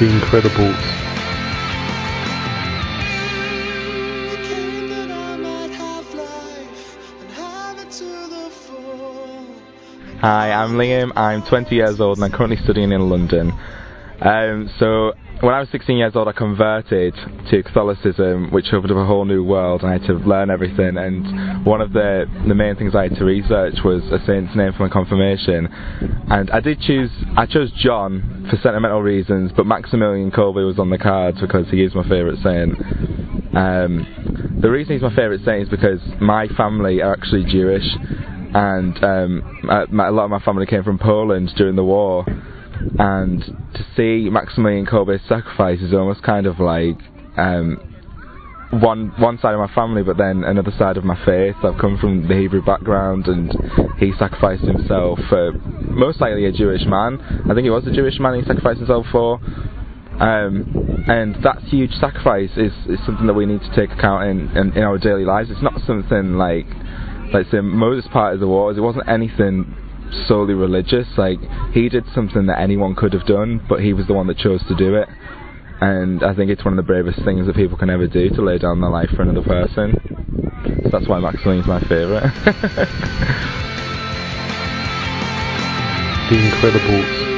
The Incredibles. Hi, I'm Liam. I'm 20 years old and I'm currently studying in London. Um, so when I was 16 years old, I converted to Catholicism, which opened up a whole new world, and I had to learn everything. And one of the the main things I had to research was a saint's name for my confirmation. And I did choose, I chose John for sentimental reasons, but Maximilian Kolbe was on the cards because he is my favourite saint. Um, the reason he's my favourite saint is because my family are actually Jewish, and um, my, a lot of my family came from Poland during the war and to see Maximilian Kolbe's sacrifice is almost kind of like um, one one side of my family, but then another side of my faith. I've come from the Hebrew background, and he sacrificed himself for most likely a Jewish man. I think he was a Jewish man he sacrificed himself for. Um, and that huge sacrifice is, is something that we need to take account in, in, in our daily lives. It's not something like, like say Moses part of the wars. It wasn't anything solely religious. Like he did something that anyone could have done, but he was the one that chose to do it. And I think it's one of the bravest things that people can ever do to lay down their life for another person. So that's why Maximilian's my favourite. the Incredibles.